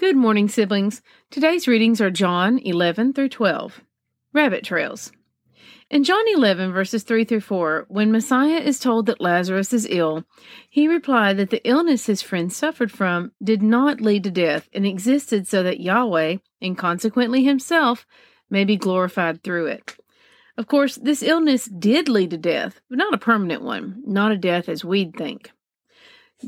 Good morning, siblings. Today's readings are John 11 through 12. Rabbit Trails. In John 11, verses 3 through 4, when Messiah is told that Lazarus is ill, he replied that the illness his friend suffered from did not lead to death and existed so that Yahweh, and consequently himself, may be glorified through it. Of course, this illness did lead to death, but not a permanent one, not a death as we'd think.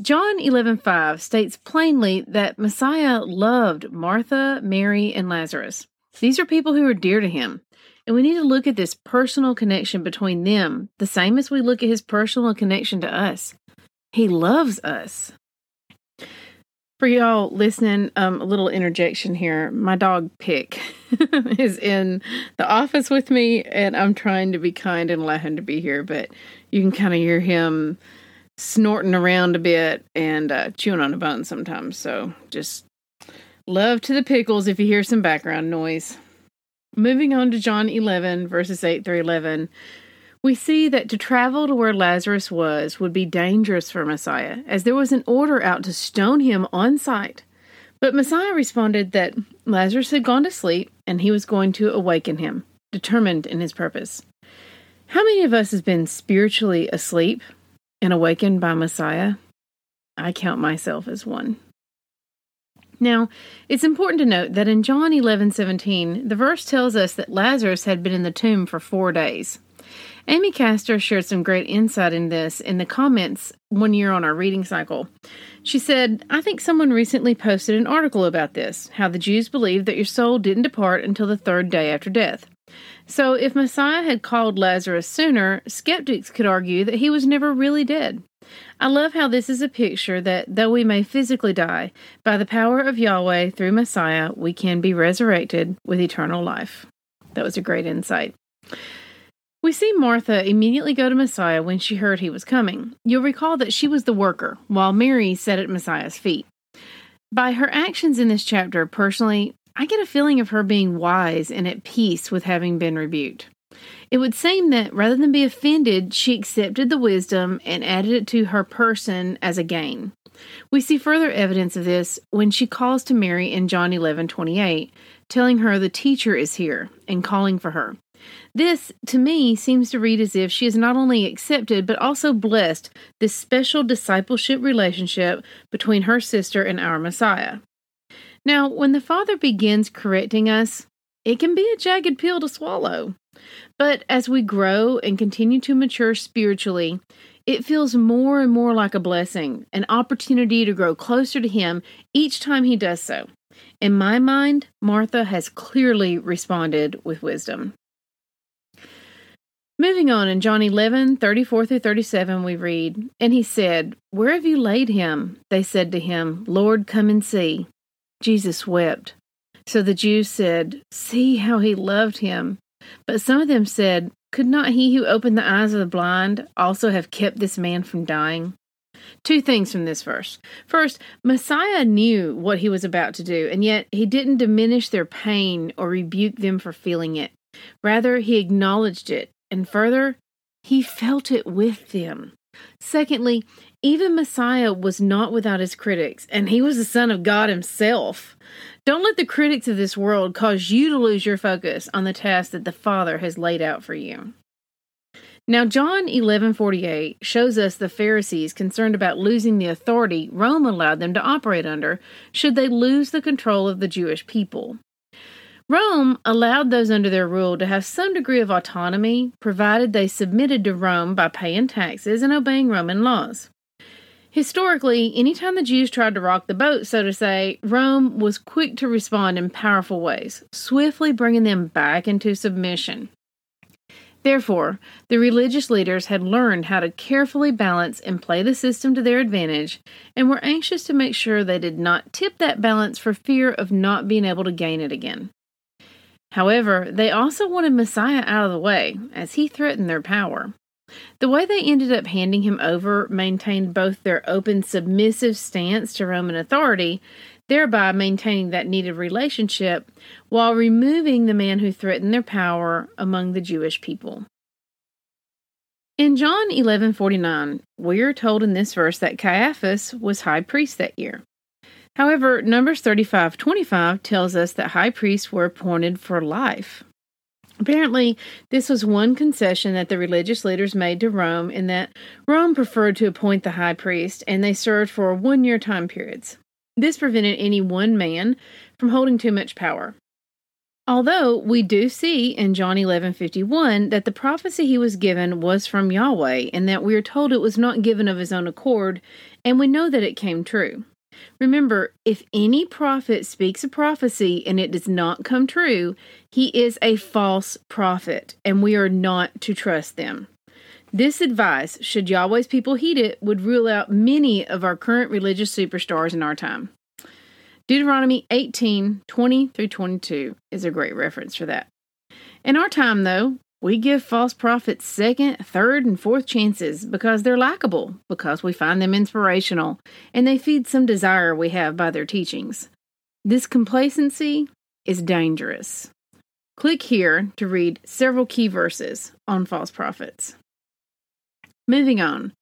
John 11:5 states plainly that Messiah loved Martha, Mary, and Lazarus. These are people who are dear to him. And we need to look at this personal connection between them, the same as we look at his personal connection to us. He loves us. For y'all listening, um, a little interjection here. My dog Pick is in the office with me, and I'm trying to be kind and allow him to be here, but you can kind of hear him snorting around a bit and uh, chewing on a bone sometimes. So just love to the pickles if you hear some background noise. Moving on to John 11, verses 8 through 11, we see that to travel to where Lazarus was would be dangerous for Messiah, as there was an order out to stone him on sight. But Messiah responded that Lazarus had gone to sleep and he was going to awaken him, determined in his purpose. How many of us has been spiritually asleep and awakened by Messiah, I count myself as one. Now, it's important to note that in John 11:17, the verse tells us that Lazarus had been in the tomb for 4 days. Amy Castor shared some great insight in this in the comments one year on our reading cycle. She said, I think someone recently posted an article about this, how the Jews believed that your soul didn't depart until the third day after death. So, if Messiah had called Lazarus sooner, skeptics could argue that he was never really dead. I love how this is a picture that though we may physically die, by the power of Yahweh through Messiah, we can be resurrected with eternal life. That was a great insight. We see Martha immediately go to Messiah when she heard he was coming. You'll recall that she was the worker, while Mary sat at Messiah's feet. By her actions in this chapter, personally, I get a feeling of her being wise and at peace with having been rebuked. It would seem that rather than be offended, she accepted the wisdom and added it to her person as a gain. We see further evidence of this when she calls to Mary in John 11 28, telling her the teacher is here and calling for her. This, to me, seems to read as if she has not only accepted but also blessed this special discipleship relationship between her sister and our Messiah. Now, when the Father begins correcting us, it can be a jagged pill to swallow. But as we grow and continue to mature spiritually, it feels more and more like a blessing, an opportunity to grow closer to Him each time He does so. In my mind, Martha has clearly responded with wisdom. Moving on in John 11, 34 through 37, we read, And he said, Where have you laid him? They said to him, Lord, come and see. Jesus wept. So the Jews said, See how he loved him. But some of them said, Could not he who opened the eyes of the blind also have kept this man from dying? Two things from this verse. First, Messiah knew what he was about to do, and yet he didn't diminish their pain or rebuke them for feeling it. Rather, he acknowledged it, and further, he felt it with them. Secondly, even Messiah was not without his critics, and he was the Son of God himself. Don't let the critics of this world cause you to lose your focus on the task that the Father has laid out for you. Now John 11:48 shows us the Pharisees concerned about losing the authority Rome allowed them to operate under should they lose the control of the Jewish people. Rome allowed those under their rule to have some degree of autonomy provided they submitted to Rome by paying taxes and obeying Roman laws. Historically, anytime the Jews tried to rock the boat, so to say, Rome was quick to respond in powerful ways, swiftly bringing them back into submission. Therefore, the religious leaders had learned how to carefully balance and play the system to their advantage, and were anxious to make sure they did not tip that balance for fear of not being able to gain it again. However, they also wanted Messiah out of the way, as he threatened their power. The way they ended up handing him over maintained both their open, submissive stance to Roman authority, thereby maintaining that needed relationship, while removing the man who threatened their power among the Jewish people. In John 11:49, we are told in this verse that Caiaphas was high priest that year. However, Numbers 35:25 tells us that high priests were appointed for life. Apparently, this was one concession that the religious leaders made to Rome in that Rome preferred to appoint the high priest and they served for one-year time periods. This prevented any one man from holding too much power. Although we do see in John 11:51 that the prophecy he was given was from Yahweh and that we are told it was not given of his own accord and we know that it came true. Remember, if any prophet speaks a prophecy and it does not come true, he is a false prophet, and we are not to trust them. This advice, should Yahweh's people heed it, would rule out many of our current religious superstars in our time. Deuteronomy 18 20 through 22 is a great reference for that. In our time, though, we give false prophets second, third, and fourth chances because they're likable, because we find them inspirational, and they feed some desire we have by their teachings. This complacency is dangerous. Click here to read several key verses on false prophets. Moving on.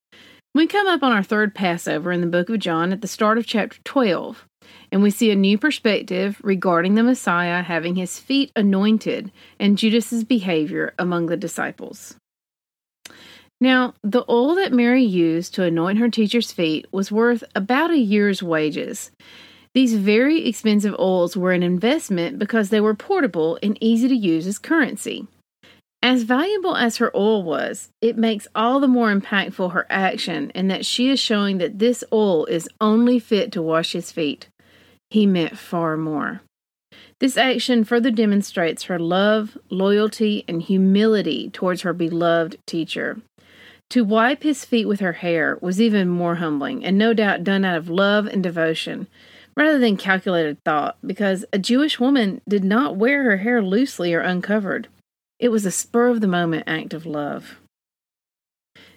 We come up on our third Passover in the book of John at the start of chapter 12 and we see a new perspective regarding the Messiah having his feet anointed and Judas's behavior among the disciples. Now, the oil that Mary used to anoint her teacher's feet was worth about a year's wages. These very expensive oils were an investment because they were portable and easy to use as currency. As valuable as her oil was, it makes all the more impactful her action in that she is showing that this oil is only fit to wash his feet he meant far more. This action further demonstrates her love, loyalty, and humility towards her beloved teacher. To wipe his feet with her hair was even more humbling, and no doubt done out of love and devotion, rather than calculated thought, because a Jewish woman did not wear her hair loosely or uncovered. It was a spur of the moment act of love.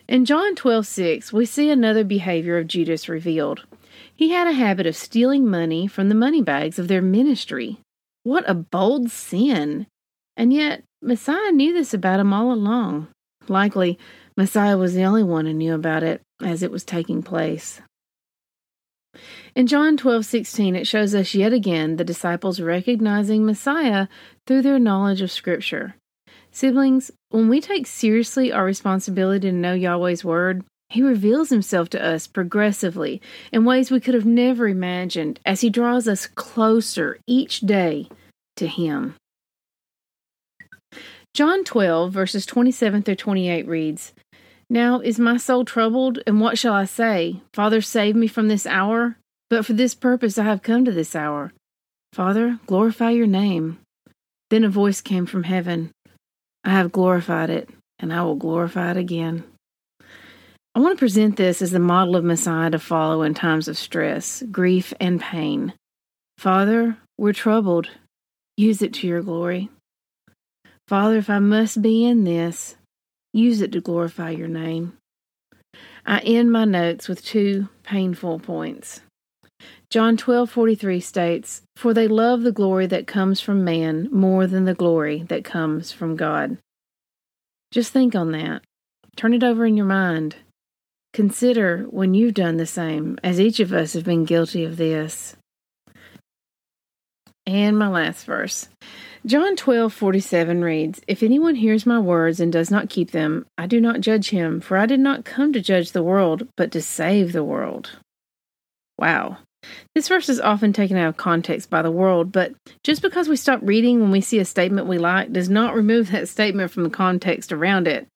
In John 12:6, we see another behavior of Judas revealed. He had a habit of stealing money from the money bags of their ministry. What a bold sin! And yet, Messiah knew this about him all along. Likely, Messiah was the only one who knew about it as it was taking place. In John 12:16 it shows us yet again the disciples recognizing Messiah through their knowledge of scripture. Siblings, when we take seriously our responsibility to know Yahweh's word, he reveals himself to us progressively in ways we could have never imagined as he draws us closer each day to him. John 12, verses 27 through 28 reads Now is my soul troubled, and what shall I say? Father, save me from this hour. But for this purpose I have come to this hour. Father, glorify your name. Then a voice came from heaven I have glorified it, and I will glorify it again. I want to present this as the model of Messiah to follow in times of stress, grief, and pain. Father, we're troubled. Use it to your glory. Father, if I must be in this, use it to glorify your name. I end my notes with two painful points. John 12:43 states, "For they love the glory that comes from man more than the glory that comes from God." Just think on that. Turn it over in your mind. Consider when you've done the same, as each of us have been guilty of this. And my last verse. John 12:47 reads, "If anyone hears my words and does not keep them, I do not judge him, for I did not come to judge the world, but to save the world." Wow. This verse is often taken out of context by the world, but just because we stop reading when we see a statement we like does not remove that statement from the context around it,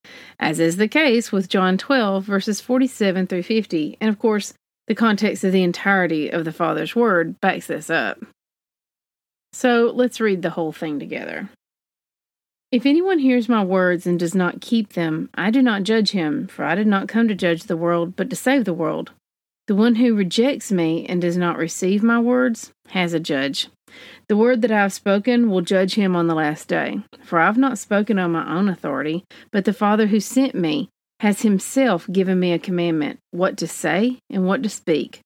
as is the case with John 12, verses 47 through 50. And of course, the context of the entirety of the Father's Word backs this up. So let's read the whole thing together. If anyone hears my words and does not keep them, I do not judge him, for I did not come to judge the world, but to save the world. The one who rejects me and does not receive my words has a judge. The word that I have spoken will judge him on the last day. For I have not spoken on my own authority, but the Father who sent me has himself given me a commandment what to say and what to speak.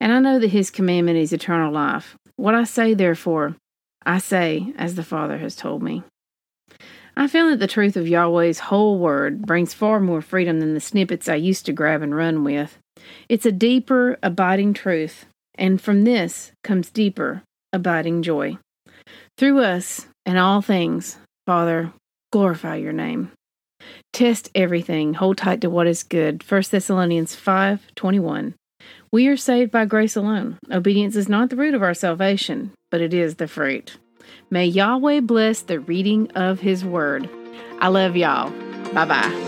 And I know that his commandment is eternal life. What I say, therefore, I say as the Father has told me. I found that the truth of Yahweh's whole word brings far more freedom than the snippets I used to grab and run with. It's a deeper, abiding truth, and from this comes deeper, abiding joy. Through us and all things, Father, glorify your name. Test everything, hold tight to what is good. 1 Thessalonians 5:21. We are saved by grace alone. Obedience is not the root of our salvation, but it is the fruit. May Yahweh bless the reading of his word. I love y'all. Bye bye.